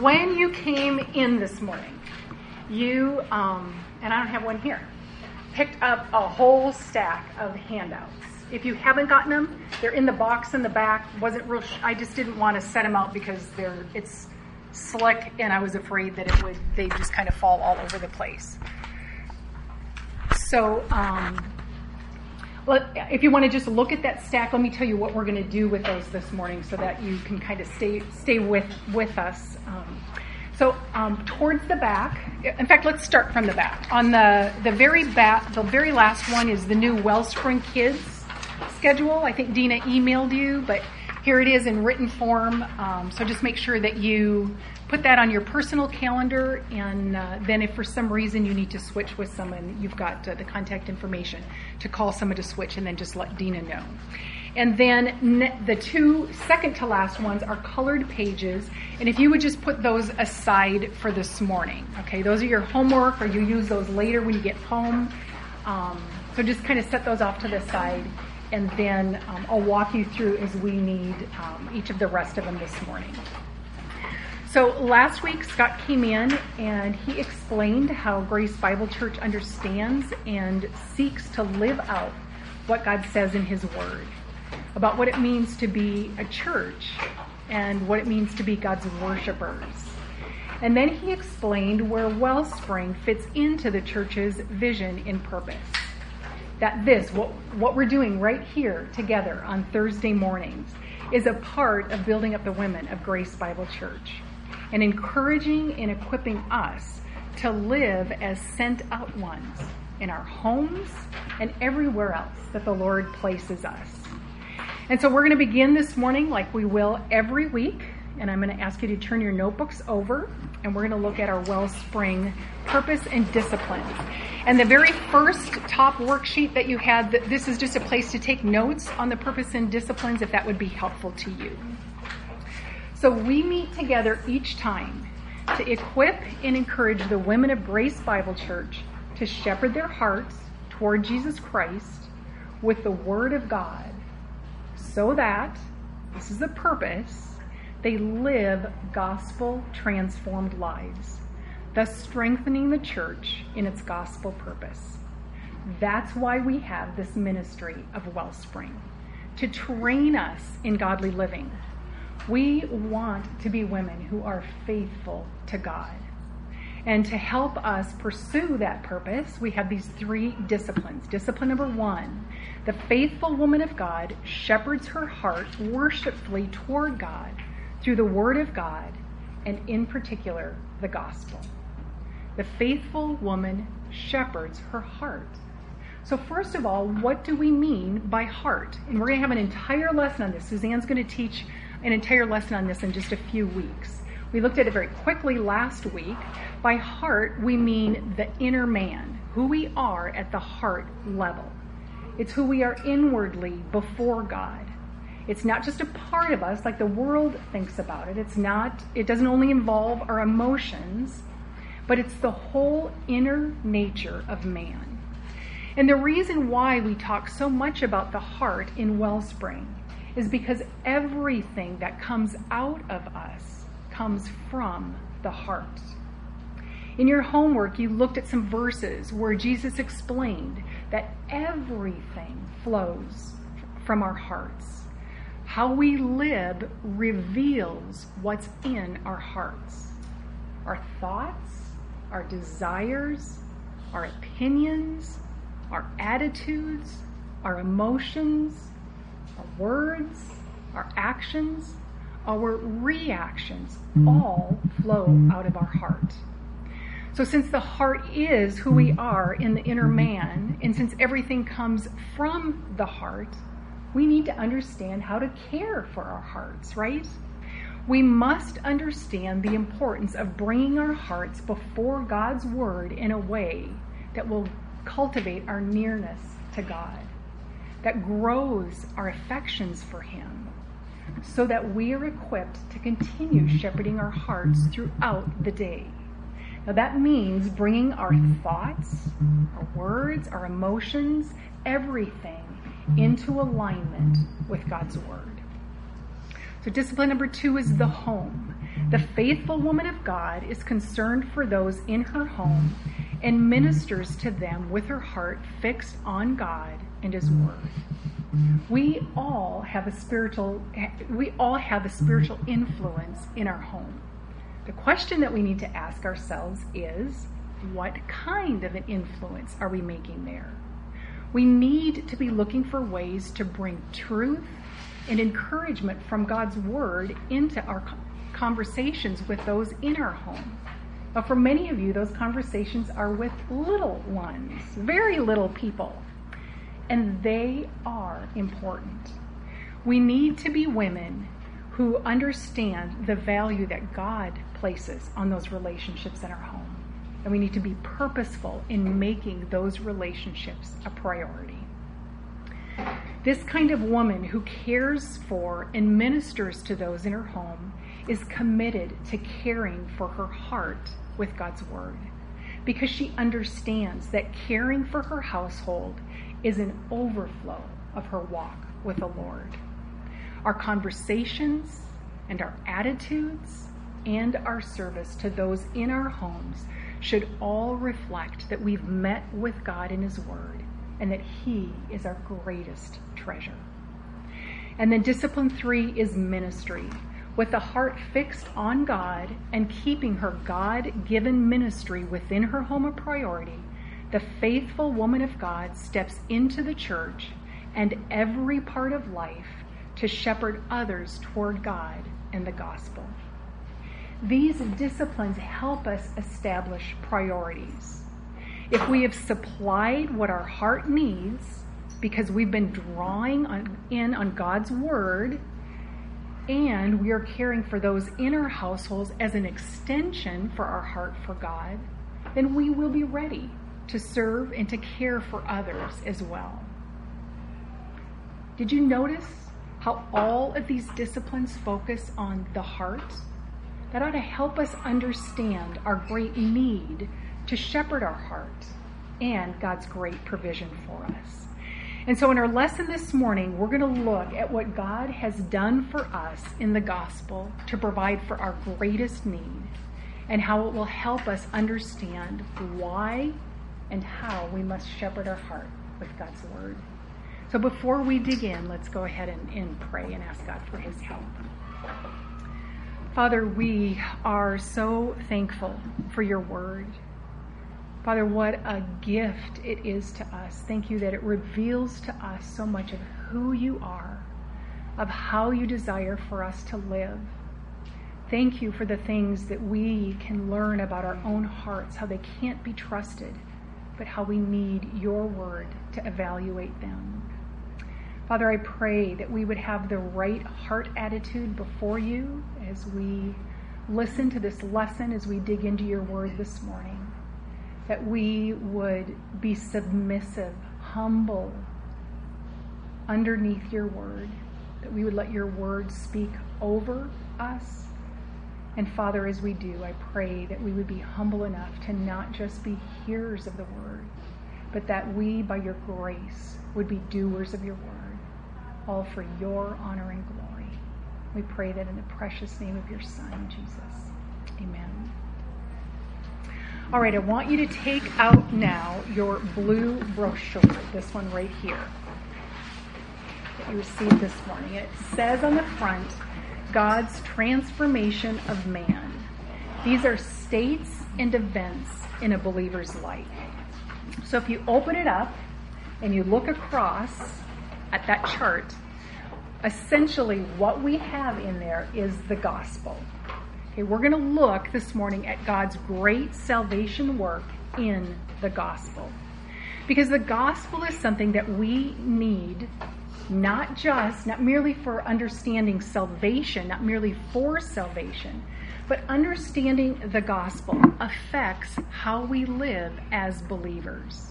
when you came in this morning, you, um, and I don't have one here, picked up a whole stack of handouts. If you haven't gotten them, they're in the box in the back. wasn't real. Sh- I just didn't want to set them out because they're it's slick, and I was afraid that it would they just kind of fall all over the place. So, um, let, if you want to just look at that stack, let me tell you what we're going to do with those this morning, so that you can kind of stay stay with with us. Um, so um, towards the back, in fact, let's start from the back. On the the very back, the very last one is the new Wellspring Kids schedule. I think Dina emailed you, but here it is in written form. Um, so just make sure that you put that on your personal calendar, and uh, then if for some reason you need to switch with someone, you've got uh, the contact information to call someone to switch, and then just let Dina know. And then ne- the two second to last ones are colored pages, and if you would just put those aside for this morning, okay? Those are your homework, or you use those later when you get home. Um, so just kind of set those off to the side and then um, I'll walk you through as we need um, each of the rest of them this morning. So last week, Scott came in and he explained how Grace Bible Church understands and seeks to live out what God says in His Word about what it means to be a church and what it means to be God's worshipers. And then he explained where Wellspring fits into the church's vision and purpose that this, what, what we're doing right here together on Thursday mornings, is a part of building up the women of Grace Bible Church and encouraging and equipping us to live as sent out ones in our homes and everywhere else that the Lord places us. And so we're going to begin this morning like we will every week. And I'm going to ask you to turn your notebooks over and we're going to look at our Wellspring purpose and disciplines. And the very first top worksheet that you had, this is just a place to take notes on the purpose and disciplines if that would be helpful to you. So we meet together each time to equip and encourage the women of Grace Bible Church to shepherd their hearts toward Jesus Christ with the Word of God so that, this is the purpose, they live gospel transformed lives thus strengthening the church in its gospel purpose. That's why we have this ministry of Wellspring, to train us in godly living. We want to be women who are faithful to God. And to help us pursue that purpose, we have these three disciplines. Discipline number one the faithful woman of God shepherds her heart worshipfully toward God through the Word of God, and in particular, the gospel. The faithful woman shepherds her heart. So, first of all, what do we mean by heart? And we're going to have an entire lesson on this. Suzanne's going to teach an entire lesson on this in just a few weeks. We looked at it very quickly last week. By heart, we mean the inner man, who we are at the heart level. It's who we are inwardly before God. It's not just a part of us like the world thinks about it. It's not, it doesn't only involve our emotions, but it's the whole inner nature of man. And the reason why we talk so much about the heart in Wellspring is because everything that comes out of us comes from the heart. In your homework, you looked at some verses where Jesus explained that everything flows from our hearts. How we live reveals what's in our hearts. Our thoughts, our desires, our opinions, our attitudes, our emotions, our words, our actions, our reactions mm. all flow mm. out of our heart. So, since the heart is who we mm. are in the inner mm-hmm. man, and since everything comes from the heart, we need to understand how to care for our hearts, right? we must understand the importance of bringing our hearts before God's Word in a way that will cultivate our nearness to God, that grows our affections for Him, so that we are equipped to continue shepherding our hearts throughout the day. Now, that means bringing our thoughts, our words, our emotions, everything into alignment with God's Word. So, discipline number two is the home. The faithful woman of God is concerned for those in her home and ministers to them with her heart fixed on God and his word. We all have a spiritual we all have a spiritual influence in our home. The question that we need to ask ourselves is what kind of an influence are we making there? We need to be looking for ways to bring truth and encouragement from God's word into our conversations with those in our home. Now, for many of you, those conversations are with little ones, very little people, and they are important. We need to be women who understand the value that God places on those relationships in our home. And we need to be purposeful in making those relationships a priority. This kind of woman who cares for and ministers to those in her home is committed to caring for her heart with God's Word because she understands that caring for her household is an overflow of her walk with the Lord. Our conversations and our attitudes and our service to those in our homes should all reflect that we've met with God in His Word and that He is our greatest treasure. And then discipline three is ministry. With the heart fixed on God and keeping her God given ministry within her home a priority, the faithful woman of God steps into the church and every part of life to shepherd others toward God and the gospel. These disciplines help us establish priorities. If we have supplied what our heart needs because we've been drawing on, in on God's word and we are caring for those in our households as an extension for our heart for God, then we will be ready to serve and to care for others as well. Did you notice how all of these disciplines focus on the heart? That ought to help us understand our great need to shepherd our heart and God's great provision for us. And so, in our lesson this morning, we're going to look at what God has done for us in the gospel to provide for our greatest need and how it will help us understand why and how we must shepherd our heart with God's word. So, before we dig in, let's go ahead and, and pray and ask God for his help. Father, we are so thankful for your word. Father, what a gift it is to us. Thank you that it reveals to us so much of who you are, of how you desire for us to live. Thank you for the things that we can learn about our own hearts, how they can't be trusted, but how we need your word to evaluate them. Father, I pray that we would have the right heart attitude before you as we listen to this lesson, as we dig into your word this morning. That we would be submissive, humble underneath your word. That we would let your word speak over us. And Father, as we do, I pray that we would be humble enough to not just be hearers of the word, but that we, by your grace, would be doers of your word all for your honor and glory. We pray that in the precious name of your Son, Jesus. Amen. All right, I want you to take out now your blue brochure, this one right here, that you received this morning. It says on the front, God's transformation of man. These are states and events in a believer's life. So if you open it up and you look across, at that chart, essentially what we have in there is the gospel. Okay, we're going to look this morning at God's great salvation work in the gospel. Because the gospel is something that we need not just, not merely for understanding salvation, not merely for salvation, but understanding the gospel affects how we live as believers.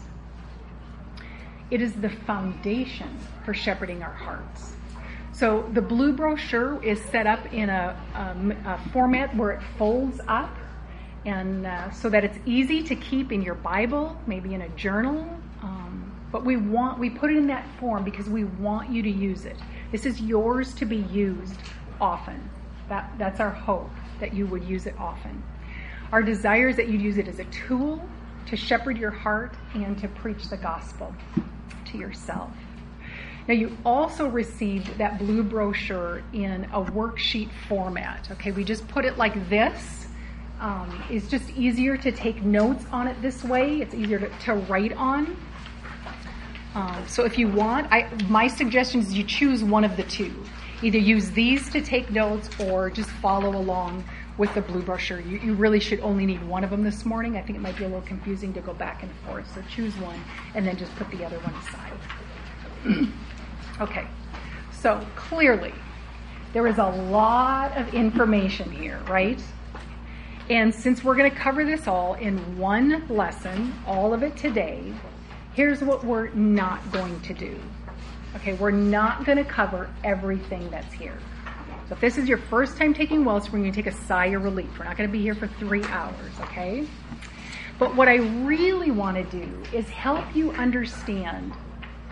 It is the foundation for shepherding our hearts. So the blue brochure is set up in a, a, a format where it folds up, and uh, so that it's easy to keep in your Bible, maybe in a journal. Um, but we want we put it in that form because we want you to use it. This is yours to be used often. That that's our hope. that you would use it often. Our desire is that you'd use it as a tool to shepherd your heart and to preach the gospel to yourself. Now, you also received that blue brochure in a worksheet format. Okay, we just put it like this. Um, it's just easier to take notes on it this way. It's easier to, to write on. Um, so if you want, I, my suggestion is you choose one of the two. Either use these to take notes or just follow along with the blue brochure. You, you really should only need one of them this morning. I think it might be a little confusing to go back and forth. So choose one and then just put the other one aside. Okay, so clearly there is a lot of information here, right? And since we're going to cover this all in one lesson, all of it today, here's what we're not going to do. Okay, we're not going to cover everything that's here. So if this is your first time taking Wellspring, you're going to take a sigh of relief. We're not going to be here for three hours, okay? But what I really want to do is help you understand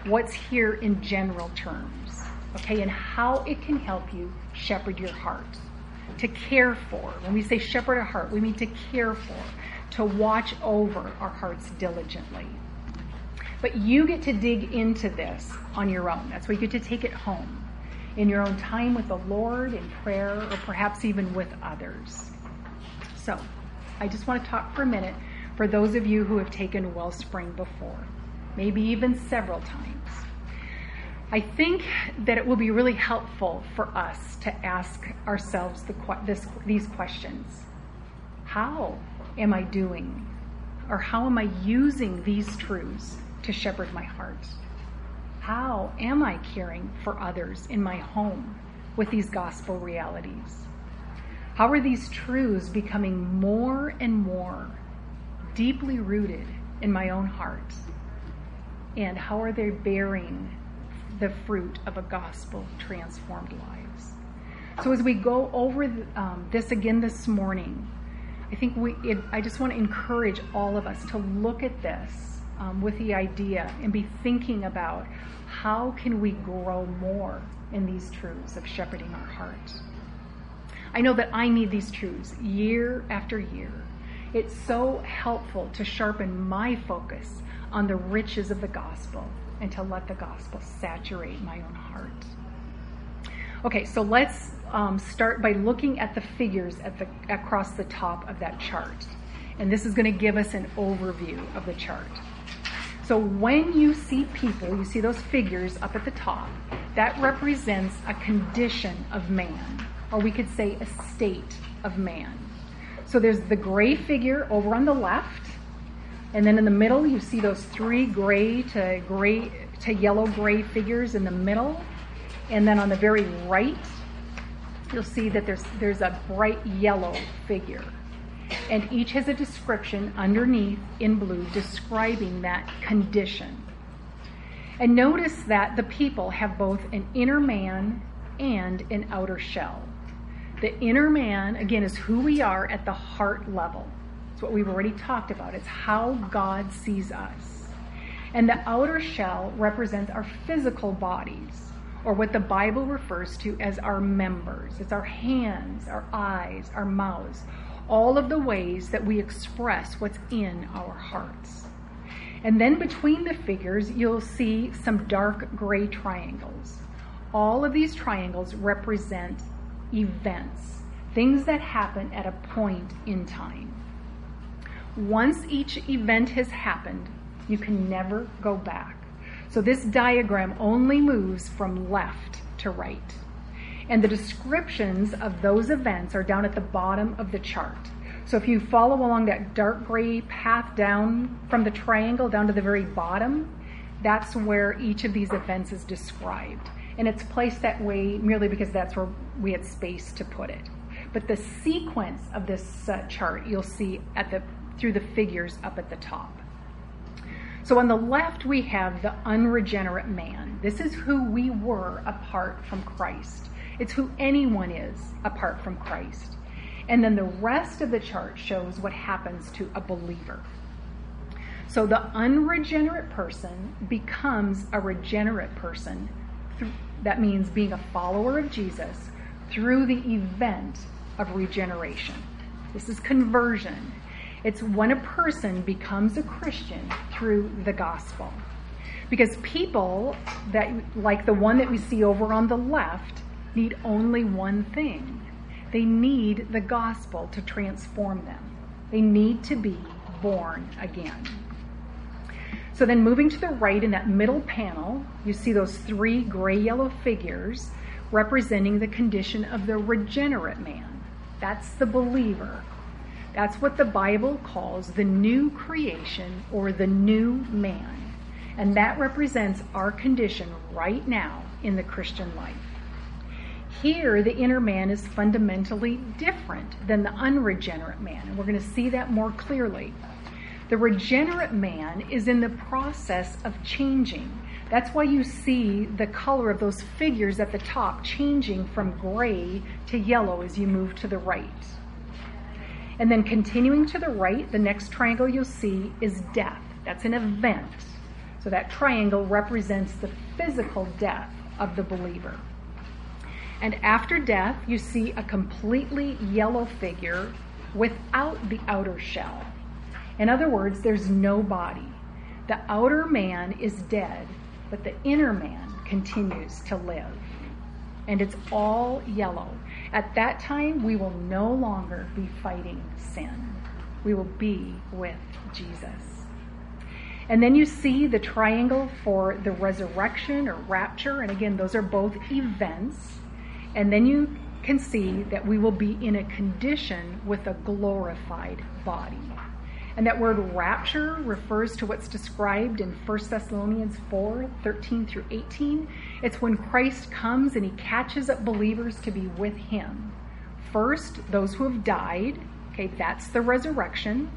what's here in general terms, okay, and how it can help you shepherd your heart. To care for. When we say shepherd our heart, we mean to care for, to watch over our hearts diligently. But you get to dig into this on your own. That's why you get to take it home in your own time with the Lord, in prayer, or perhaps even with others. So, I just want to talk for a minute for those of you who have taken Wellspring before, maybe even several times. I think that it will be really helpful for us to ask ourselves the, this, these questions. How am I doing? Or how am I using these truths to shepherd my heart? How am I caring for others in my home with these gospel realities? How are these truths becoming more and more deeply rooted in my own heart? And how are they bearing the fruit of a gospel transformed lives. So as we go over um, this again this morning, I think we. It, I just want to encourage all of us to look at this um, with the idea and be thinking about how can we grow more in these truths of shepherding our heart. I know that I need these truths year after year. It's so helpful to sharpen my focus on the riches of the gospel and to let the gospel saturate my own heart. Okay, so let's um, start by looking at the figures at the, across the top of that chart. And this is going to give us an overview of the chart. So when you see people, you see those figures up at the top, that represents a condition of man, or we could say a state of man. So there's the gray figure over on the left, and then in the middle, you see those three gray to gray to yellow gray figures in the middle. And then on the very right, you'll see that there's, there's a bright yellow figure. And each has a description underneath in blue describing that condition. And notice that the people have both an inner man and an outer shell. The inner man, again, is who we are at the heart level. It's what we've already talked about. It's how God sees us. And the outer shell represents our physical bodies, or what the Bible refers to as our members. It's our hands, our eyes, our mouths, all of the ways that we express what's in our hearts. And then between the figures, you'll see some dark gray triangles. All of these triangles represent events, things that happen at a point in time. Once each event has happened, you can never go back. So this diagram only moves from left to right. And the descriptions of those events are down at the bottom of the chart. So if you follow along that dark gray path down from the triangle down to the very bottom, that's where each of these events is described. And it's placed that way merely because that's where we had space to put it. But the sequence of this uh, chart you'll see at the through the figures up at the top. So on the left, we have the unregenerate man. This is who we were apart from Christ. It's who anyone is apart from Christ. And then the rest of the chart shows what happens to a believer. So the unregenerate person becomes a regenerate person. That means being a follower of Jesus through the event of regeneration. This is conversion. It's when a person becomes a Christian through the gospel. Because people that like the one that we see over on the left need only one thing. They need the gospel to transform them. They need to be born again. So then moving to the right in that middle panel, you see those three gray yellow figures representing the condition of the regenerate man. That's the believer. That's what the Bible calls the new creation or the new man. And that represents our condition right now in the Christian life. Here, the inner man is fundamentally different than the unregenerate man, and we're going to see that more clearly. The regenerate man is in the process of changing. That's why you see the color of those figures at the top changing from gray to yellow as you move to the right. And then continuing to the right, the next triangle you'll see is death. That's an event. So that triangle represents the physical death of the believer. And after death, you see a completely yellow figure without the outer shell. In other words, there's no body. The outer man is dead, but the inner man continues to live. And it's all yellow. At that time, we will no longer be fighting sin. We will be with Jesus. And then you see the triangle for the resurrection or rapture. And again, those are both events. And then you can see that we will be in a condition with a glorified body. And that word rapture refers to what's described in 1 Thessalonians 4 13 through 18. It's when Christ comes and he catches up believers to be with him. First, those who have died, okay, that's the resurrection,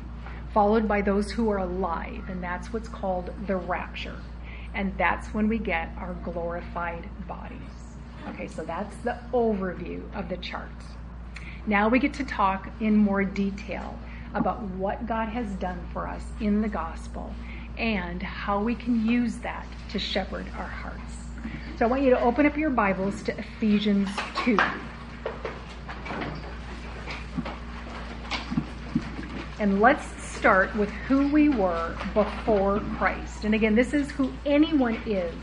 followed by those who are alive, and that's what's called the rapture. And that's when we get our glorified bodies. Okay, so that's the overview of the chart. Now we get to talk in more detail about what God has done for us in the gospel and how we can use that to shepherd our hearts. So I want you to open up your Bibles to Ephesians 2. And let's start with who we were before Christ. And again, this is who anyone is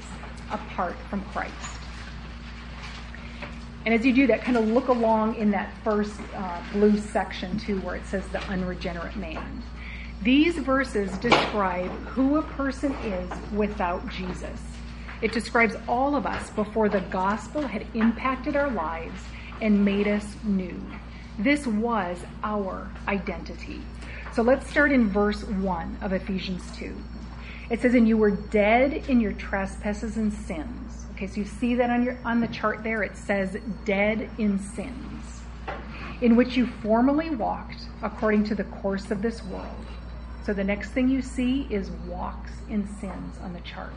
apart from Christ. And as you do that, kind of look along in that first uh, blue section too, where it says the unregenerate man. These verses describe who a person is without Jesus. It describes all of us before the gospel had impacted our lives and made us new. This was our identity. So let's start in verse 1 of Ephesians 2. It says, And you were dead in your trespasses and sins Okay, so you see that on your on the chart there. It says dead in sins, in which you formerly walked according to the course of this world. So the next thing you see is walks in sins on the chart.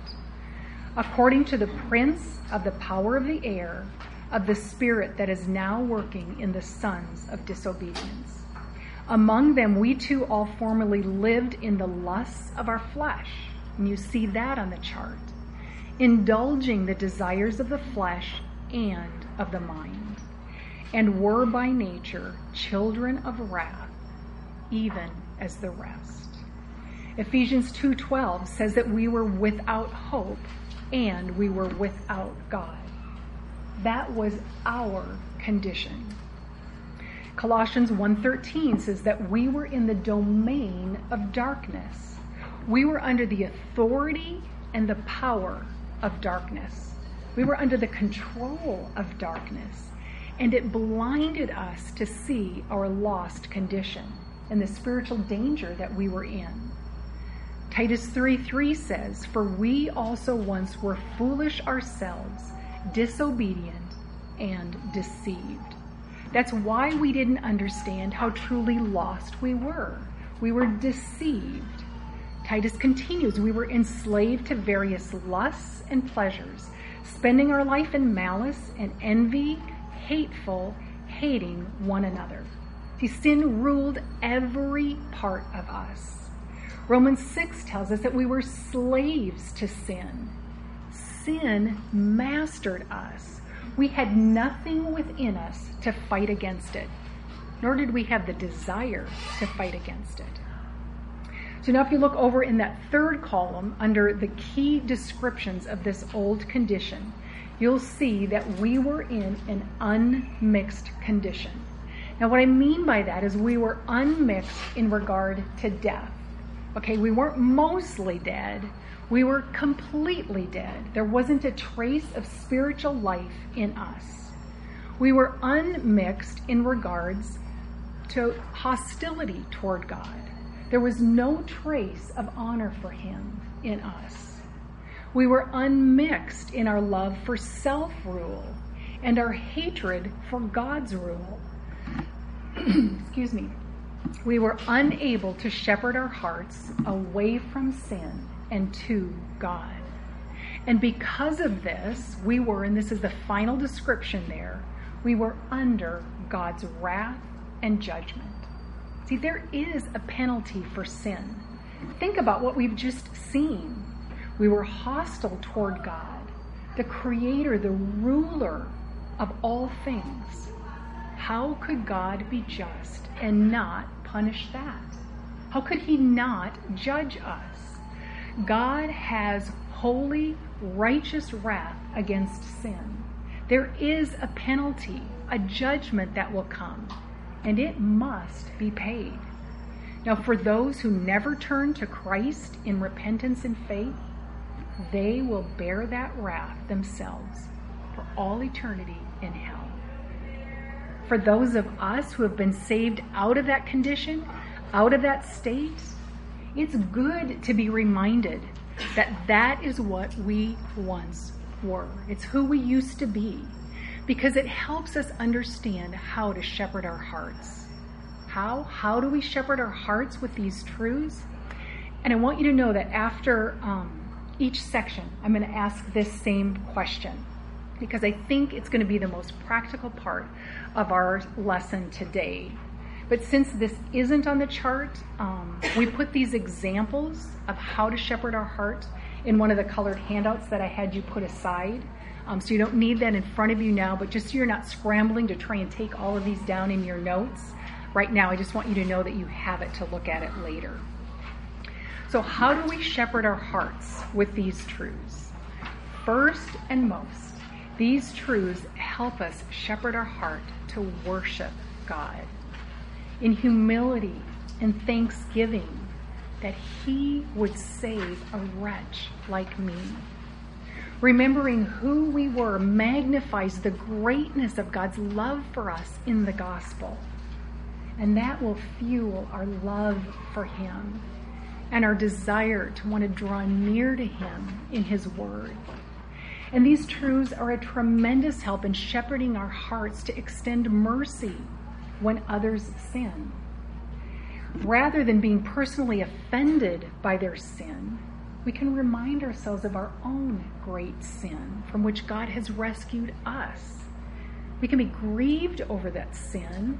According to the prince of the power of the air, of the spirit that is now working in the sons of disobedience. Among them, we too all formerly lived in the lusts of our flesh. And you see that on the chart indulging the desires of the flesh and of the mind, and were by nature children of wrath, even as the rest. Ephesians 2:12 says that we were without hope and we were without God. That was our condition. Colossians 1:13 says that we were in the domain of darkness. We were under the authority and the power of darkness. We were under the control of darkness, and it blinded us to see our lost condition and the spiritual danger that we were in. Titus 3 3 says, For we also once were foolish ourselves, disobedient, and deceived. That's why we didn't understand how truly lost we were. We were deceived. Titus continues, we were enslaved to various lusts and pleasures, spending our life in malice and envy, hateful, hating one another. See, sin ruled every part of us. Romans 6 tells us that we were slaves to sin. Sin mastered us. We had nothing within us to fight against it. nor did we have the desire to fight against it. So now, if you look over in that third column under the key descriptions of this old condition, you'll see that we were in an unmixed condition. Now, what I mean by that is we were unmixed in regard to death. Okay, we weren't mostly dead, we were completely dead. There wasn't a trace of spiritual life in us. We were unmixed in regards to hostility toward God. There was no trace of honor for Him in us. We were unmixed in our love for self rule and our hatred for God's rule. Excuse me. We were unable to shepherd our hearts away from sin and to God. And because of this, we were, and this is the final description there, we were under God's wrath and judgment. See, there is a penalty for sin. Think about what we've just seen. We were hostile toward God, the creator, the ruler of all things. How could God be just and not punish that? How could he not judge us? God has holy, righteous wrath against sin. There is a penalty, a judgment that will come, and it must be paid. Now, for those who never turn to Christ in repentance and faith, they will bear that wrath themselves for all eternity in hell. For those of us who have been saved out of that condition, out of that state, it's good to be reminded that that is what we once were. It's who we used to be because it helps us understand how to shepherd our hearts. How? How do we shepherd our hearts with these truths? And I want you to know that after um, each section, I'm going to ask this same question because I think it's going to be the most practical part of our lesson today. But since this isn't on the chart, um, we put these examples of how to shepherd our heart in one of the colored handouts that I had you put aside. Um, so you don't need that in front of you now, but just so you're not scrambling to try and take all of these down in your notes. Right now, I just want you to know that you have it to look at it later. So, how do we shepherd our hearts with these truths? First and most, these truths help us shepherd our heart to worship God in humility and thanksgiving that he would save a wretch like me. Remembering who we were magnifies the greatness of God's love for us in the gospel. And that will fuel our love for him and our desire to want to draw near to him in his word. And these truths are a tremendous help in shepherding our hearts to extend mercy when others sin. Rather than being personally offended by their sin, we can remind ourselves of our own great sin from which God has rescued us. We can be grieved over that sin,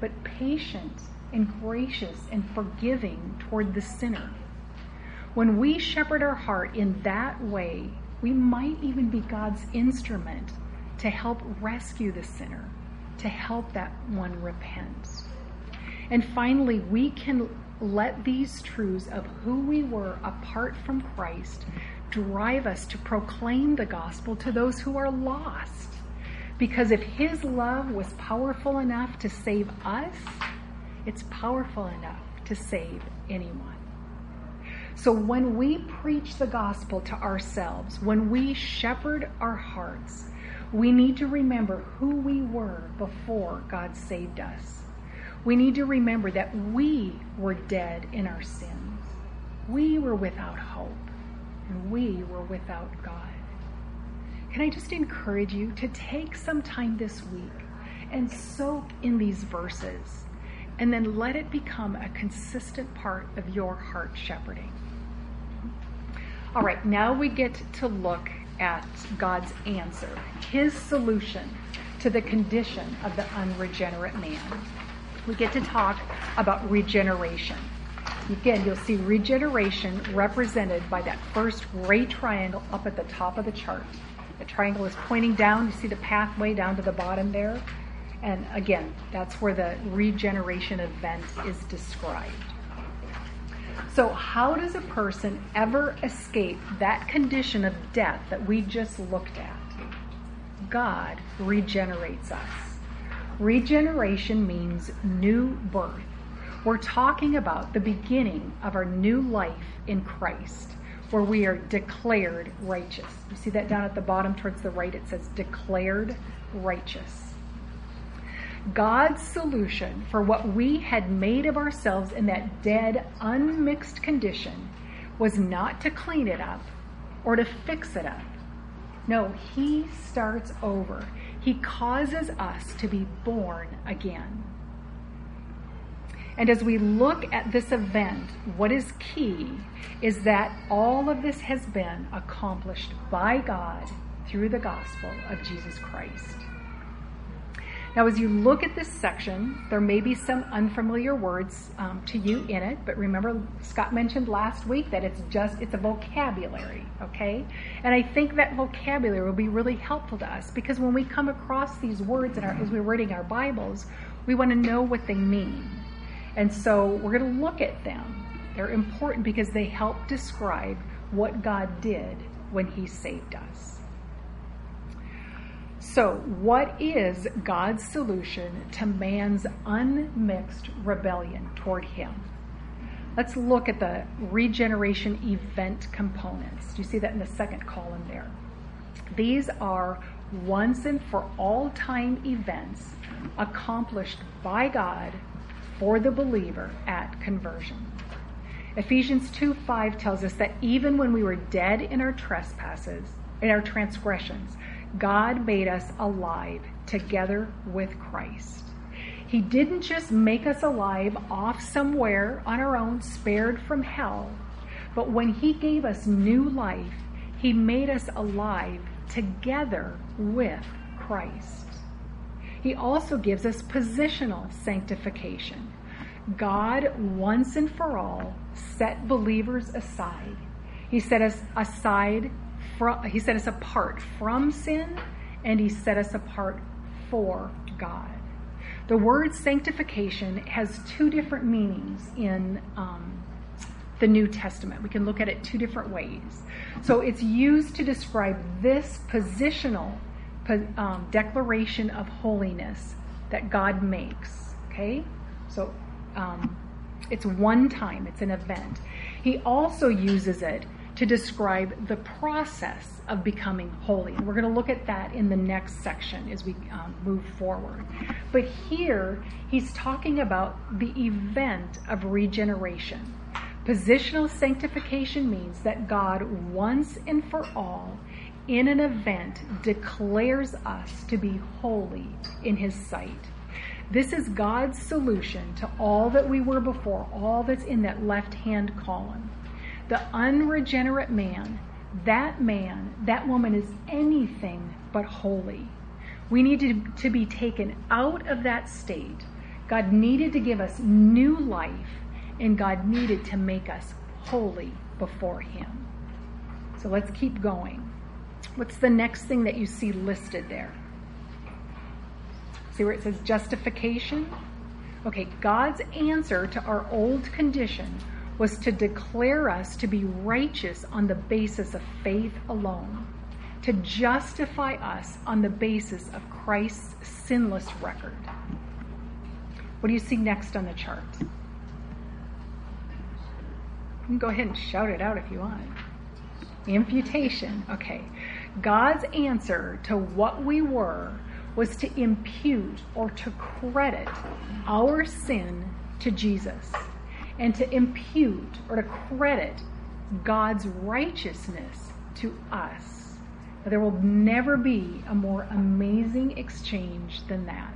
but patient and gracious and forgiving toward the sinner. When we shepherd our heart in that way, we might even be God's instrument to help rescue the sinner to help that one repent. And finally, we can let these truths of who we were apart from Christ drive us to proclaim the gospel to those who are lost. Because if his love was powerful enough to save us, it's powerful enough to save anyone. So when we preach the gospel to ourselves, when we shepherd our hearts, we need to remember who we were before God saved us. We need to remember that we were dead in our sins. We were without hope, and we were without God. Can I just encourage you to take some time this week and soak in these verses and then let it become a consistent part of your heart shepherding? All right, now we get to look at God's answer, his solution to the condition of the unregenerate man. We get to talk about regeneration. Again, you'll see regeneration represented by that first gray triangle up at the top of the chart. The triangle is pointing down. You see the pathway down to the bottom there? And again, that's where the regeneration event is described. So, how does a person ever escape that condition of death that we just looked at? God regenerates us. Regeneration means new birth. We're talking about the beginning of our new life in Christ, where we are declared righteous. You see that down at the bottom towards the right? It says declared righteous. God's solution for what we had made of ourselves in that dead, unmixed condition was not to clean it up or to fix it up. No, He starts over. He causes us to be born again. And as we look at this event, what is key is that all of this has been accomplished by God through the gospel of Jesus Christ. Now, as you look at this section, there may be some unfamiliar words um, to you in it, but remember, Scott mentioned last week that it's just it's a vocabulary, okay? And I think that vocabulary will be really helpful to us because when we come across these words our, as we're reading our Bibles, we want to know what they mean. And so we're going to look at them. They're important because they help describe what God did when He saved us. So, what is God's solution to man's unmixed rebellion toward Him? Let's look at the regeneration event components. Do you see that in the second column there? These are once and for all time events accomplished by God for the believer at conversion. Ephesians 2 5 tells us that even when we were dead in our trespasses, in our transgressions, God made us alive together with Christ. He didn't just make us alive off somewhere on our own, spared from hell, but when He gave us new life, He made us alive together with Christ. He also gives us positional sanctification. God, once and for all, set believers aside. He set us aside from, he set us apart from sin and he set us apart for God. The word sanctification has two different meanings in um, the New Testament. We can look at it two different ways. So it's used to describe this positional um, declaration of holiness that God makes. Okay? So um, it's one time, it's an event. He also uses it to describe the process of becoming holy. And we're going to look at that in the next section as we um, move forward. But here, he's talking about the event of regeneration. Positional sanctification means that God, once and for all, in an event, declares us to be holy in his sight. This is God's solution to all that we were before, all that's in that left hand column the unregenerate man, that man, that woman is anything but holy. We need to, to be taken out of that state. God needed to give us new life, and God needed to make us holy before Him. So let's keep going. What's the next thing that you see listed there? See where it says justification? Okay, God's answer to our old condition was to declare us to be righteous on the basis of faith alone, to justify us on the basis of Christ's sinless record. What do you see next on the chart? You can go ahead and shout it out if you want. Imputation. Okay. God's answer to what we were was to impute or to credit our sin to Jesus and to impute or to credit God's righteousness to us. There will never be a more amazing exchange than that.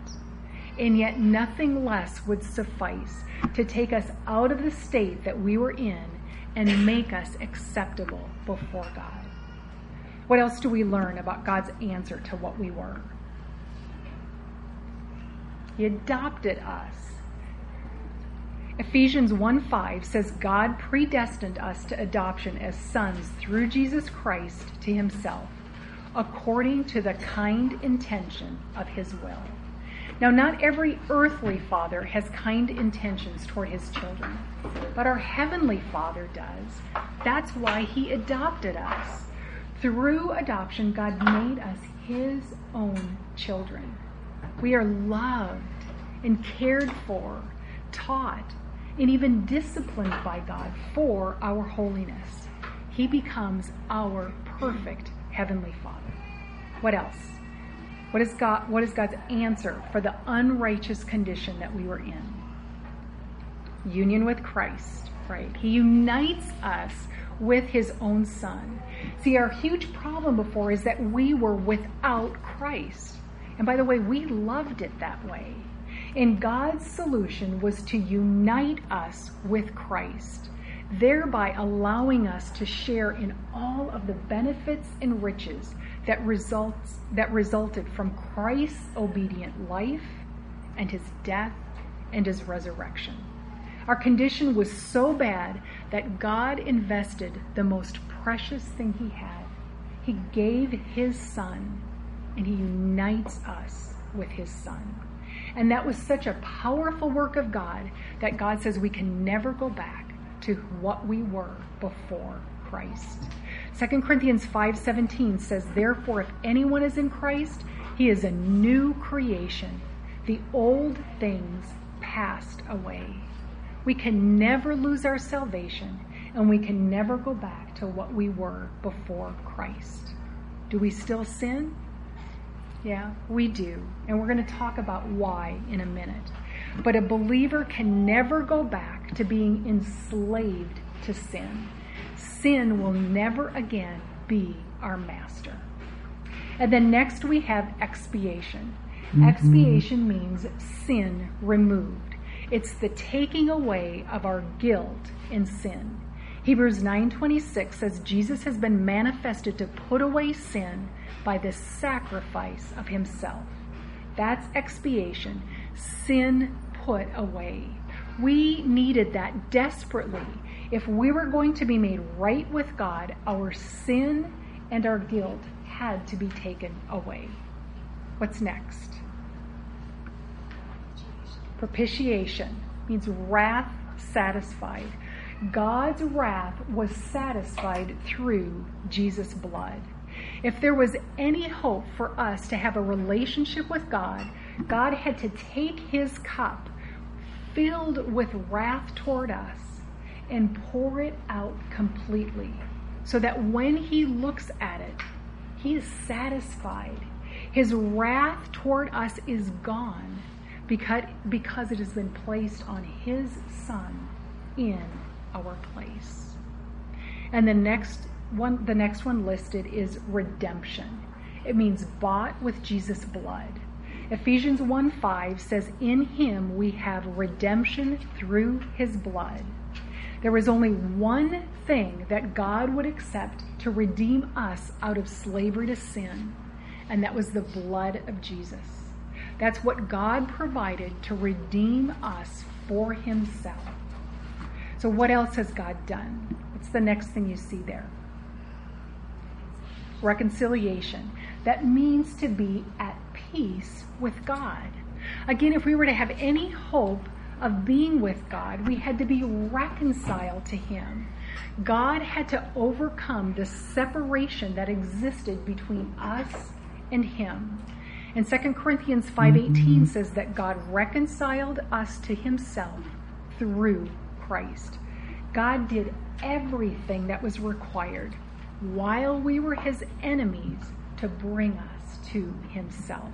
And yet, nothing less would suffice to take us out of the state that we were in and make us acceptable before God. What else do we learn about God's answer to what we were? He adopted us Ephesians 1 5 says, God predestined us to adoption as sons through Jesus Christ to himself, according to the kind intention of his will. Now, not every earthly father has kind intentions toward his children, but our heavenly Father does. That's why he adopted us. Through adoption, God made us his own children. We are loved and cared for, taught, and even disciplined by God for our holiness. He becomes our perfect heavenly Father. What else? What is God what is God's answer for the unrighteous condition that we were in? Union with Christ, right? He unites us with his own son. See, our huge problem before is that we were without Christ. And by the way, we loved it that way. And God's solution was to unite us with Christ, thereby allowing us to share in all of the benefits and riches that results that resulted from Christ's obedient life and his death and his resurrection. Our condition was so bad that God invested the most precious thing he had. He gave his son and he unites us with his son. And that was such a powerful work of God that God says we can never go back to what we were before Christ. 2 Corinthians 5:17 says, "Therefore if anyone is in Christ, he is a new creation. The old things passed away." We can never lose our salvation, and we can never go back to what we were before Christ. Do we still sin? Yeah, we do. And we're going to talk about why in a minute. But a believer can never go back to being enslaved to sin. Sin will never again be our master. And then next we have expiation. Mm-hmm. Expiation means sin removed. It's the taking away of our guilt in sin. Hebrews 9:26 says Jesus has been manifested to put away sin by the sacrifice of himself. That's expiation, sin put away. We needed that desperately. If we were going to be made right with God, our sin and our guilt had to be taken away. What's next? Propitiation means wrath satisfied. God's wrath was satisfied through Jesus' blood. If there was any hope for us to have a relationship with God, God had to take his cup filled with wrath toward us and pour it out completely so that when he looks at it, he is satisfied. His wrath toward us is gone because, because it has been placed on his son in our place. And the next one the next one listed is redemption. It means bought with Jesus' blood. Ephesians 1 5 says, In him we have redemption through his blood. There was only one thing that God would accept to redeem us out of slavery to sin, and that was the blood of Jesus. That's what God provided to redeem us for himself. So, what else has God done? What's the next thing you see there? Reconciliation. That means to be at peace with God. Again, if we were to have any hope of being with God, we had to be reconciled to Him. God had to overcome the separation that existed between us and Him. And 2 Corinthians 5:18 mm-hmm. says that God reconciled us to himself through Christ. God did everything that was required while we were his enemies to bring us to himself.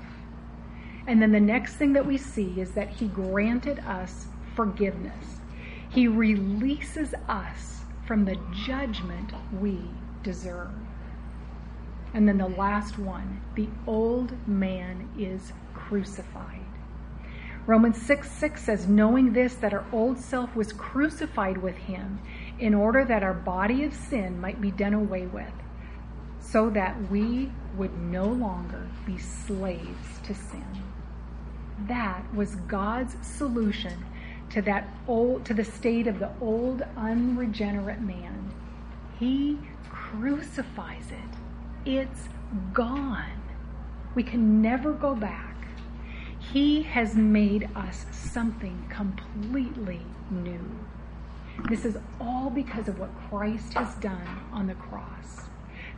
And then the next thing that we see is that he granted us forgiveness. He releases us from the judgment we deserve. And then the last one the old man is crucified. Romans 6 6 says, Knowing this, that our old self was crucified with him, in order that our body of sin might be done away with, so that we would no longer be slaves to sin. That was God's solution to that old to the state of the old unregenerate man. He crucifies it. It's gone. We can never go back. He has made us something completely new. This is all because of what Christ has done on the cross.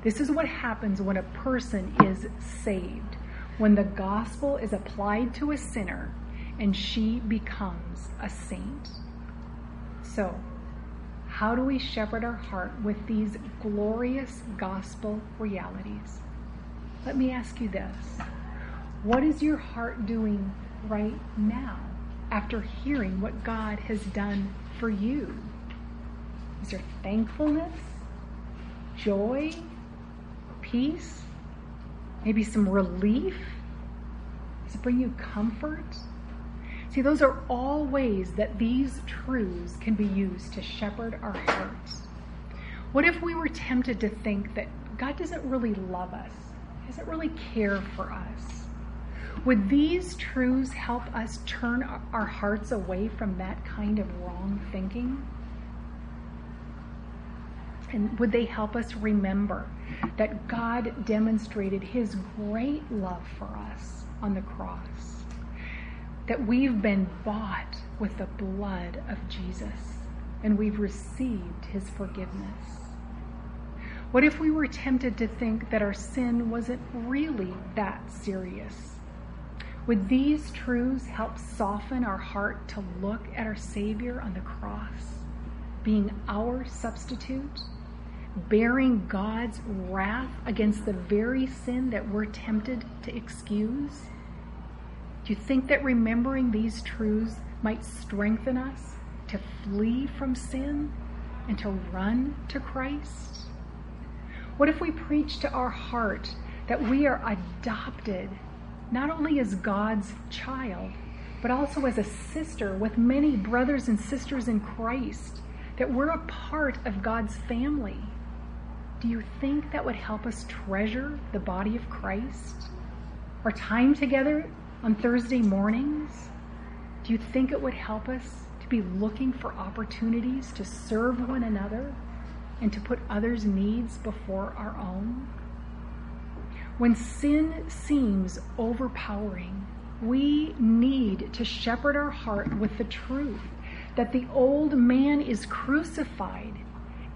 This is what happens when a person is saved, when the gospel is applied to a sinner and she becomes a saint. So, how do we shepherd our heart with these glorious gospel realities? Let me ask you this What is your heart doing right now after hearing what God has done for you? Is there thankfulness, joy, peace, maybe some relief? Does it bring you comfort? See, those are all ways that these truths can be used to shepherd our hearts. What if we were tempted to think that God doesn't really love us, doesn't really care for us? Would these truths help us turn our hearts away from that kind of wrong thinking? And would they help us remember that God demonstrated his great love for us on the cross? that we've been bought with the blood of Jesus and we've received his forgiveness? What if we were tempted to think that our sin wasn't really that serious? Would these truths help soften our heart to look at our Savior on the cross, being our substitute, bearing God's wrath against the very sin that we're tempted to excuse? Do you think that remembering these truths might strengthen us to flee from sin and to run to Christ? What if we preach to our heart that we are adopted not only as God's child, but also as a sister with many brothers and sisters in Christ, that we're a part of God's family? Do you think that would help us treasure the body of Christ? Our time together on Thursday mornings? Do you think it would help us to be looking for opportunities to serve one another and to put others' needs before our own? When sin seems overpowering, we need to shepherd our heart with the truth that the old man is crucified.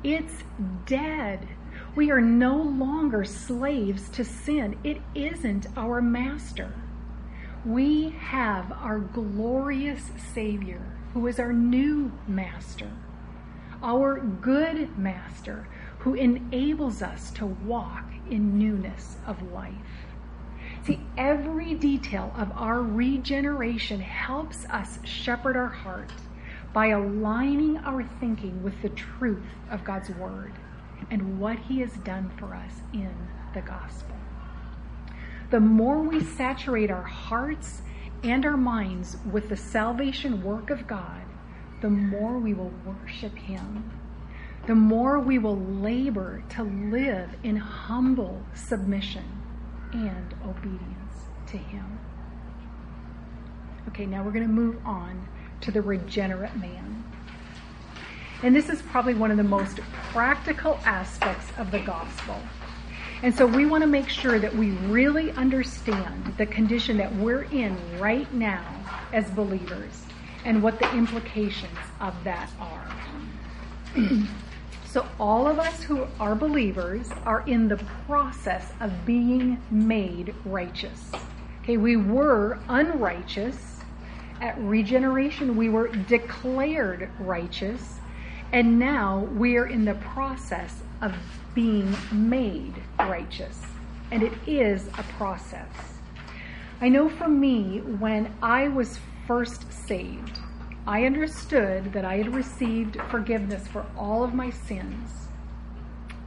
It's dead. We are no longer slaves to sin. It isn't our master we have our glorious Savior, who is our new Master, our good Master, who enables us to walk in newness of life. See, every detail of our regeneration helps us shepherd our heart by aligning our thinking with the truth of God's Word and what He has done for us in the gospel the more we saturate our hearts and our minds with the salvation work of God, the more we will worship Him. The more we will labor to live in humble submission and obedience to Him. Okay, now we're going to move on to the regenerate man. And this is probably one of the most practical aspects of the gospel. And so we want to make sure that we really understand the condition that we're in right now as believers and what the implications of that are. so all of us who are believers are in the process of being made righteous. Okay, we were unrighteous. At regeneration, we were declared righteous. And now we are in the process of being made righteous. And it is a process. I know for me, when I was first saved, I understood that I had received forgiveness for all of my sins.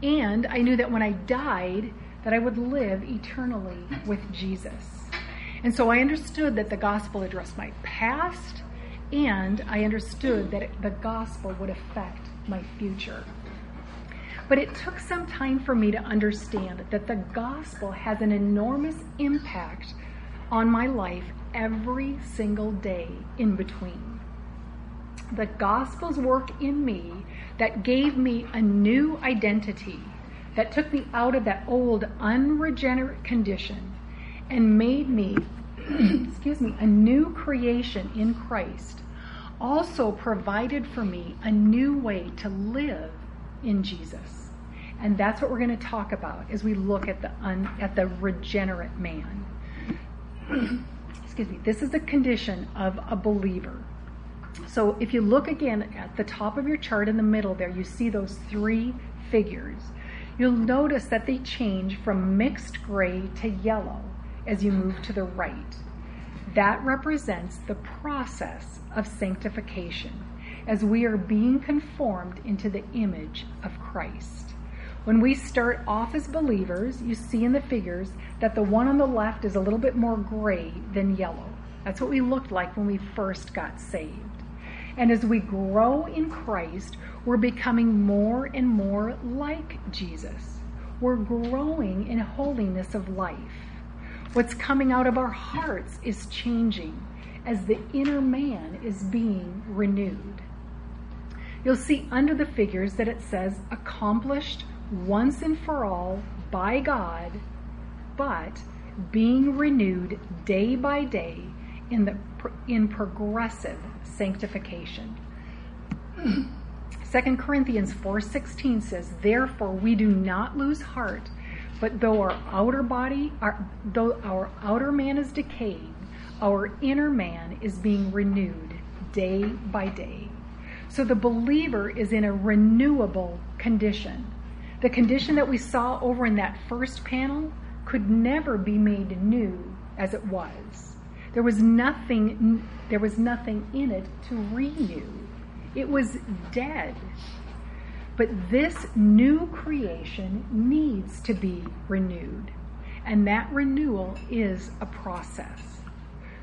And I knew that when I died, that I would live eternally with Jesus. And so I understood that the gospel addressed my past, and I understood that the gospel would affect my future. But it took some time for me to understand that the gospel has an enormous impact on my life every single day in between. The gospel's work in me that gave me a new identity, that took me out of that old unregenerate condition and made me excuse me, a new creation in Christ, also provided for me a new way to live in Jesus. And that's what we're going to talk about as we look at the un, at the regenerate man. excuse me. This is the condition of a believer. So if you look again at the top of your chart in the middle there, you see those three figures. You'll notice that they change from mixed gray to yellow as you move to the right. That represents the process of sanctification as we are being conformed into the image of Christ. When we start off as believers, you see in the figures that the one on the left is a little bit more gray than yellow. That's what we looked like when we first got saved. And as we grow in Christ, we're becoming more and more like Jesus. We're growing in holiness of life. What's coming out of our hearts is changing as the inner man is being renewed. You'll see under the figures that it says accomplished once and for all by God, but being renewed day by day in the in progressive sanctification. 2 Corinthians 4:16 says, "Therefore we do not lose heart, but though our outer body, our, though our outer man is decaying, our inner man is being renewed day by day." So the believer is in a renewable condition. The condition that we saw over in that first panel could never be made new as it was. There was nothing there was nothing in it to renew. It was dead. But this new creation needs to be renewed. And that renewal is a process.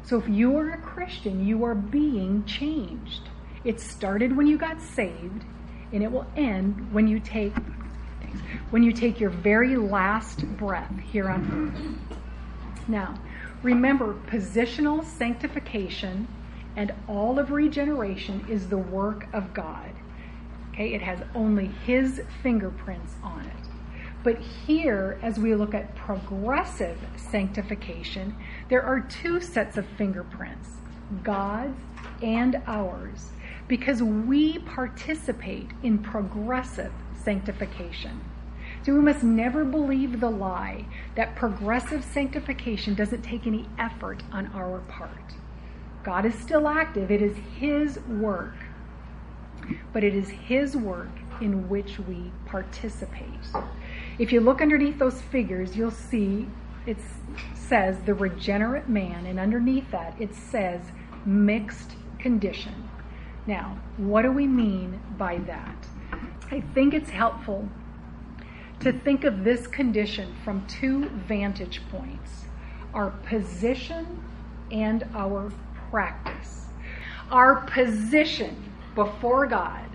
So if you are a Christian, you are being changed. It started when you got saved, and it will end when you take when you take your very last breath here on earth. Now, remember positional sanctification and all of regeneration is the work of God. Okay, it has only His fingerprints on it. But here, as we look at progressive sanctification, there are two sets of fingerprints God's and ours, because we participate in progressive sanctification. So we must never believe the lie that progressive sanctification doesn't take any effort on our part. God is still active. It is His work. But it is His work in which we participate. If you look underneath those figures, you'll see it says the regenerate man, and underneath that it says mixed condition. Now, what do we mean by that? I think it's helpful to think of this condition from two vantage points our position and our practice. Our position before God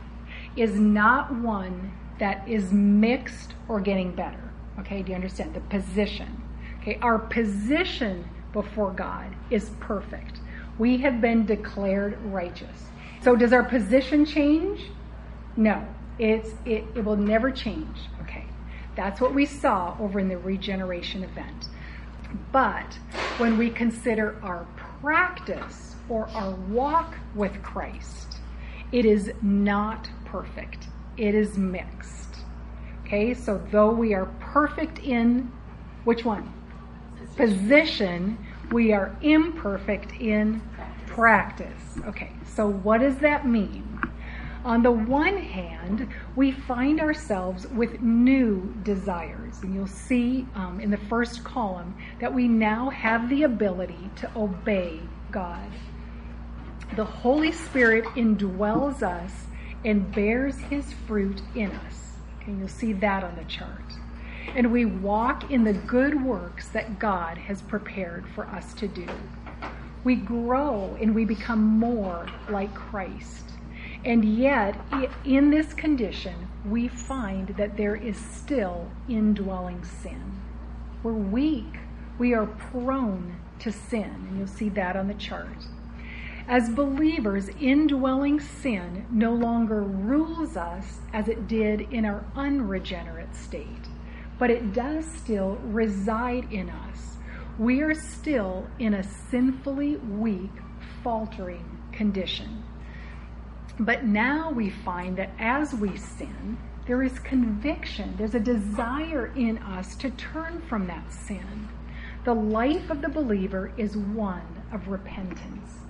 is not one that is mixed or getting better. Okay, do you understand? The position. Okay, our position before God is perfect. We have been declared righteous. So does our position change? No. It's it, it will never change. Okay. That's what we saw over in the regeneration event. But when we consider our practice or our walk with Christ, it is not perfect. It is mixed. Okay, so though we are perfect in which one? Position, we are imperfect in practice. Okay, so what does that mean? On the one hand, we find ourselves with new desires. And you'll see um, in the first column that we now have the ability to obey God. The Holy Spirit indwells us and bears his fruit in us. And you'll see that on the chart. And we walk in the good works that God has prepared for us to do. We grow and we become more like Christ. And yet, in this condition, we find that there is still indwelling sin. We're weak. We are prone to sin. And you'll see that on the chart. As believers, indwelling sin no longer rules us as it did in our unregenerate state, but it does still reside in us. we are still in a sinfully weak, faltering condition. But now we find that as we sin, there is conviction, there's a desire in us to turn from that sin. The life of the believer is one of repentance,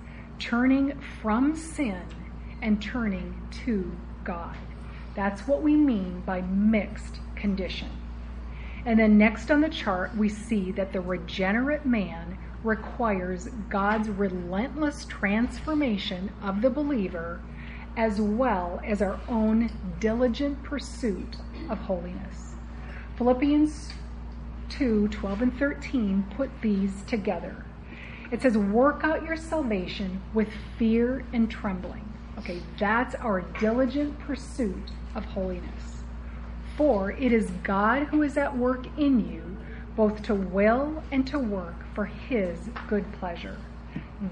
turning from sin and turning to God. That's what we mean by mixed condition. And then next on the chart, we see that the regenerate man requires God's relentless transformation of the believer as well as our own diligent pursuit of holiness. Philippians 2 12 and 13 put these together. It says, Work out your salvation with fear and trembling. Okay, that's our diligent pursuit of holiness. For it is God who is at work in you, both to will and to work for his good pleasure.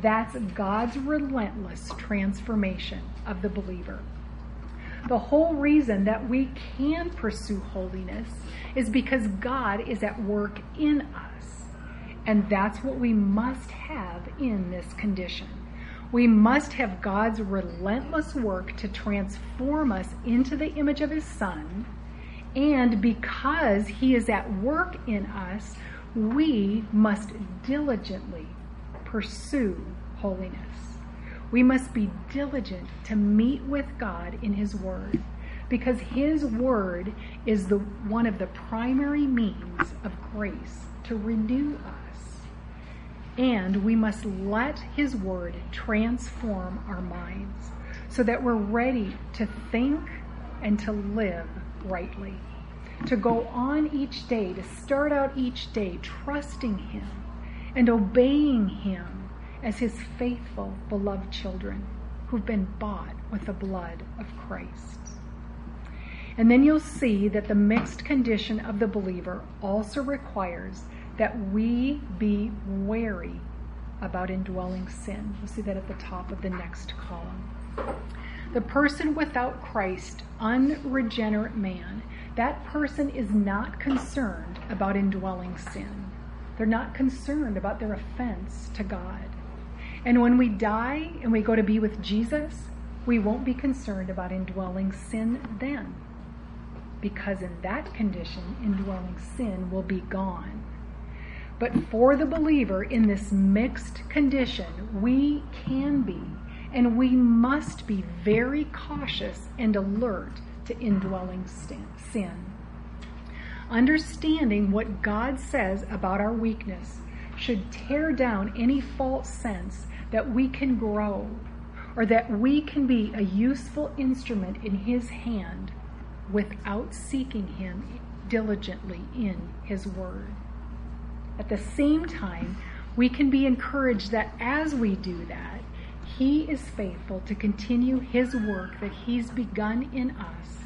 That's God's relentless transformation of the believer. The whole reason that we can pursue holiness is because God is at work in us. And that's what we must have in this condition. We must have God's relentless work to transform us into the image of His Son. And because He is at work in us, we must diligently pursue holiness. We must be diligent to meet with God in His Word because His Word is the, one of the primary means of grace to renew us. And we must let His Word transform our minds so that we're ready to think and to live rightly. To go on each day, to start out each day trusting Him and obeying Him as His faithful, beloved children who've been bought with the blood of Christ. And then you'll see that the mixed condition of the believer also requires that we be wary about indwelling sin. You'll see that at the top of the next column. The person without Christ, unregenerate man, that person is not concerned about indwelling sin. They're not concerned about their offense to God. And when we die and we go to be with Jesus, we won't be concerned about indwelling sin then. Because in that condition, indwelling sin will be gone. But for the believer in this mixed condition, we can be and we must be very cautious and alert to indwelling sin. Understanding what God says about our weakness should tear down any false sense that we can grow or that we can be a useful instrument in His hand without seeking Him diligently in His Word. At the same time, we can be encouraged that as we do that, He is faithful to continue His work that He's begun in us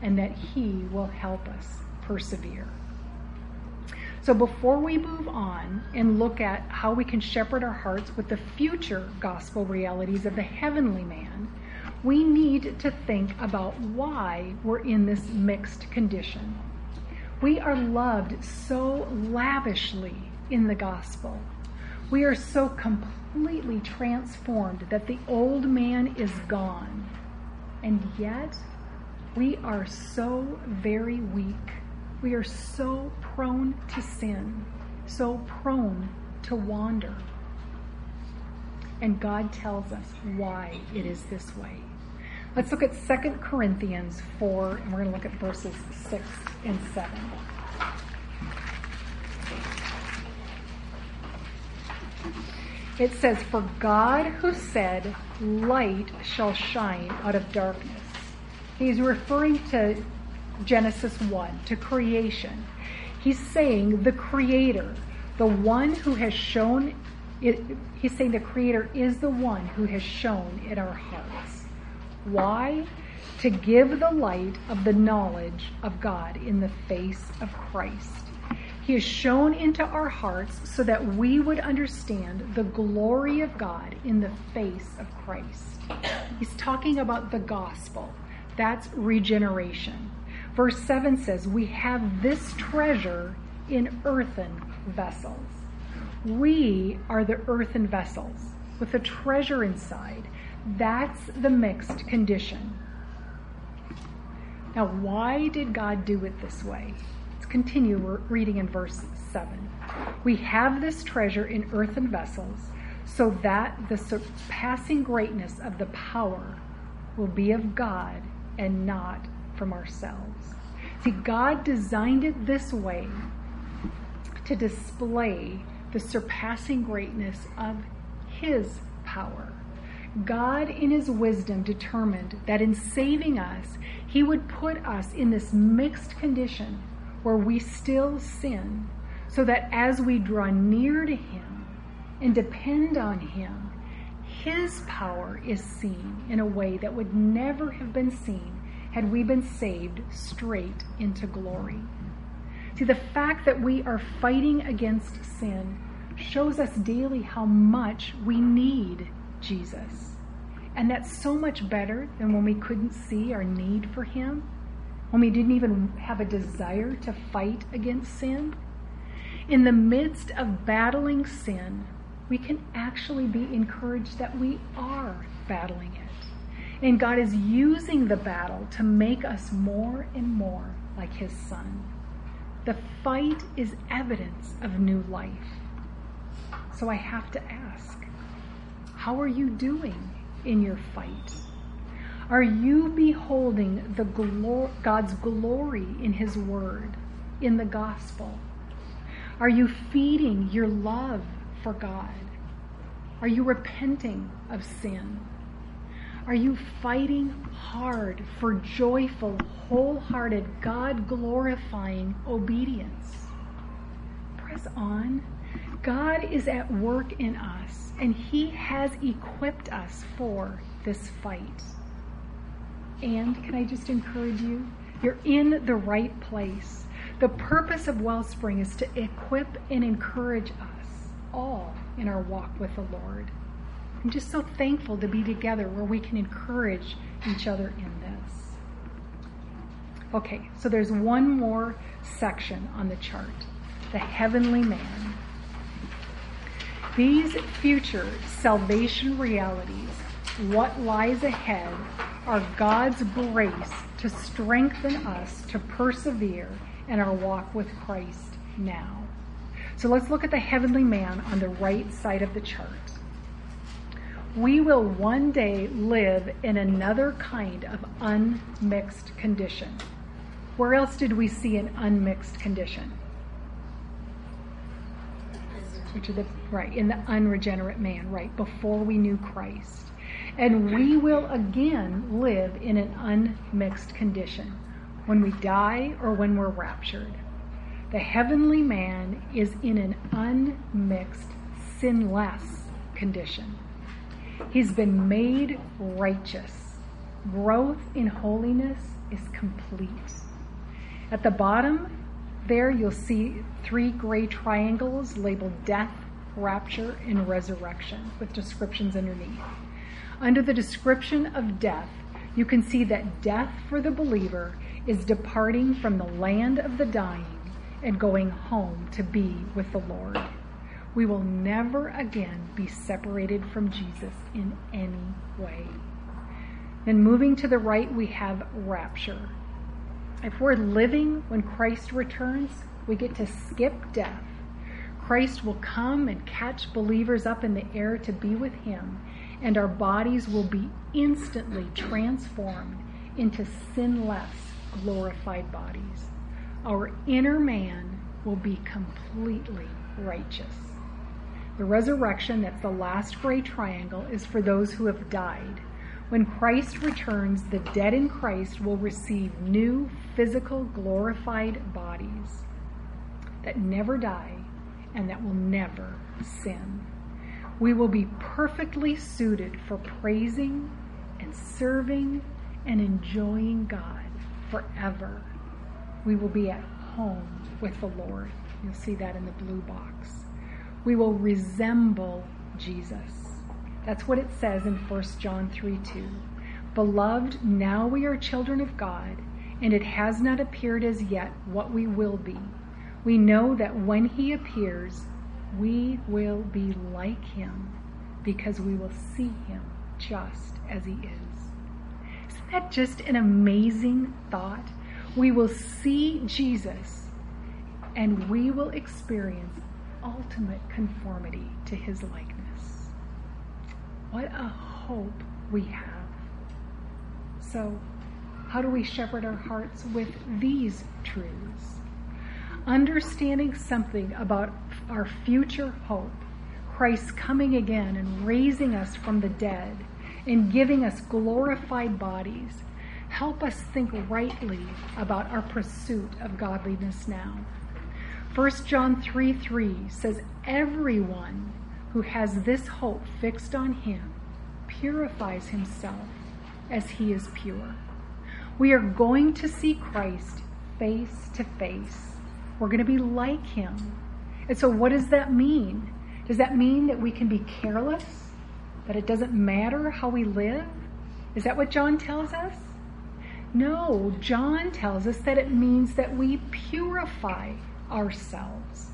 and that He will help us persevere. So before we move on and look at how we can shepherd our hearts with the future gospel realities of the heavenly man, we need to think about why we're in this mixed condition. We are loved so lavishly in the gospel. We are so completely transformed that the old man is gone. And yet, we are so very weak we are so prone to sin, so prone to wander. And God tells us why it is this way. Let's look at 2 Corinthians 4, and we're going to look at verses 6 and 7. It says, For God who said, Light shall shine out of darkness. He's referring to Genesis 1, to creation. He's saying the creator, the one who has shown it, he's saying the creator is the one who has shone in our hearts. Why? To give the light of the knowledge of God in the face of Christ. He is shone into our hearts so that we would understand the glory of God in the face of Christ. He's talking about the gospel. That's regeneration. Verse 7 says, We have this treasure in earthen vessels. We are the earthen vessels with a treasure inside. That's the mixed condition. Now, why did God do it this way? Let's continue reading in verse 7. We have this treasure in earthen vessels so that the surpassing greatness of the power will be of God and not from ourselves. See, God designed it this way to display the surpassing greatness of His power. God, in His wisdom, determined that in saving us, He would put us in this mixed condition where we still sin, so that as we draw near to Him and depend on Him, His power is seen in a way that would never have been seen had we been saved straight into glory. See, the fact that we are fighting against sin shows us daily how much we need Jesus. And that's so much better than when we couldn't see our need for Him, when we didn't even have a desire to fight against sin. In the midst of battling sin, we can actually be encouraged that we are battling it. And God is using the battle to make us more and more like His Son. The fight is evidence of new life. So I have to ask how are you doing in your fight? Are you beholding the God's glory in His Word, in the gospel? Are you feeding your love for God? Are you repenting of sin? Are you fighting hard for joyful, wholehearted, God glorifying obedience? Press on. God is at work in us and He has equipped us for this fight. And can I just encourage you? You're in the right place. The purpose of Wellspring is to equip and encourage us all in our walk with the Lord. I'm just so thankful to be together where we can encourage each other in this. Okay, so there's one more section on the chart the heavenly man. These future salvation realities, what lies ahead, are God's grace to strengthen us to persevere in our walk with Christ now. So let's look at the heavenly man on the right side of the chart. We will one day live in another kind of unmixed condition. Where else did we see an unmixed condition? Which are the right in the unregenerate man, right before we knew Christ. And we will again live in an unmixed condition when we die or when we're raptured. The heavenly man is in an unmixed, sinless condition. He's been made righteous. Growth in holiness is complete. At the bottom, there you'll see three gray triangles labeled death, rapture, and resurrection with descriptions underneath. Under the description of death, you can see that death for the believer is departing from the land of the dying and going home to be with the Lord. We will never again be separated from Jesus in any way. Then moving to the right, we have rapture. If we're living when Christ returns, we get to skip death. Christ will come and catch believers up in the air to be with him, and our bodies will be instantly transformed into sinless, glorified bodies. Our inner man will be completely righteous. The resurrection, that's the last gray triangle, is for those who have died. When Christ returns, the dead in Christ will receive new physical glorified bodies that never die and that will never sin. We will be perfectly suited for praising and serving and enjoying God forever. We will be at home with the Lord. You'll see that in the blue box. We will resemble Jesus. That's what it says in 1 John 3 2. Beloved, now we are children of God, and it has not appeared as yet what we will be. We know that when he appears, we will be like him because we will see him just as he is. Isn't that just an amazing thought? We will see Jesus and we will experience ultimate conformity to his likeness. What a hope we have. So, how do we shepherd our hearts with these truths? Understanding something about our future hope, Christ coming again and raising us from the dead and giving us glorified bodies, help us think rightly about our pursuit of godliness now. 1 John 3 3 says, Everyone who has this hope fixed on him purifies himself as he is pure. We are going to see Christ face to face. We're going to be like him. And so, what does that mean? Does that mean that we can be careless? That it doesn't matter how we live? Is that what John tells us? No, John tells us that it means that we purify ourselves.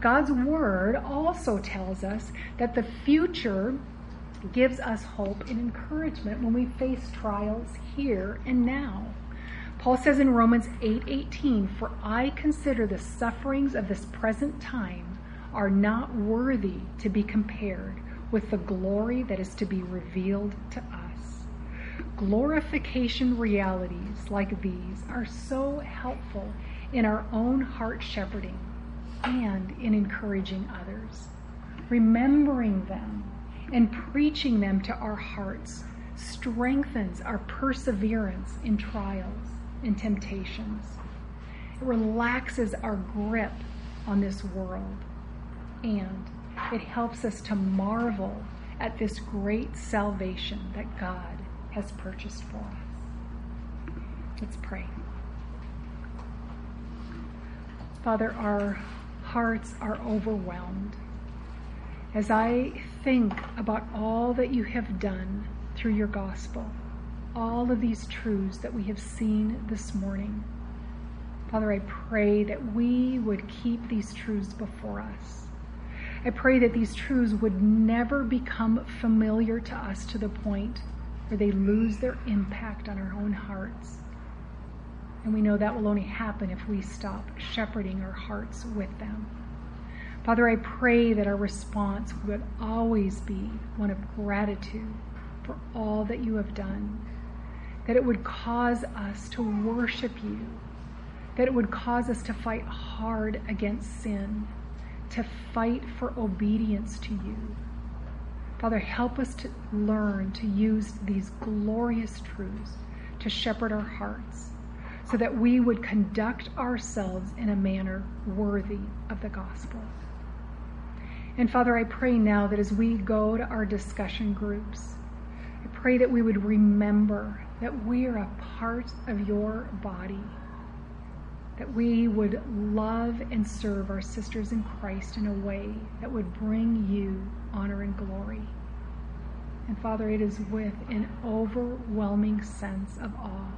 God's word also tells us that the future gives us hope and encouragement when we face trials here and now. Paul says in Romans 8:18, "For I consider the sufferings of this present time are not worthy to be compared with the glory that is to be revealed to us." Glorification realities like these are so helpful in our own heart shepherding and in encouraging others. Remembering them and preaching them to our hearts strengthens our perseverance in trials and temptations. It relaxes our grip on this world and it helps us to marvel at this great salvation that God has purchased for us. Let's pray. Father, our hearts are overwhelmed as I think about all that you have done through your gospel, all of these truths that we have seen this morning. Father, I pray that we would keep these truths before us. I pray that these truths would never become familiar to us to the point where they lose their impact on our own hearts. And we know that will only happen if we stop shepherding our hearts with them. Father, I pray that our response would always be one of gratitude for all that you have done, that it would cause us to worship you, that it would cause us to fight hard against sin, to fight for obedience to you. Father, help us to learn to use these glorious truths to shepherd our hearts so that we would conduct ourselves in a manner worthy of the gospel. And Father, I pray now that as we go to our discussion groups, I pray that we would remember that we are a part of your body, that we would love and serve our sisters in Christ in a way that would bring you honor and glory. And Father, it is with an overwhelming sense of awe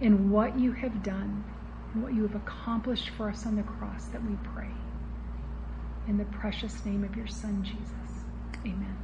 in what you have done and what you have accomplished for us on the cross that we pray. In the precious name of your Son, Jesus. Amen.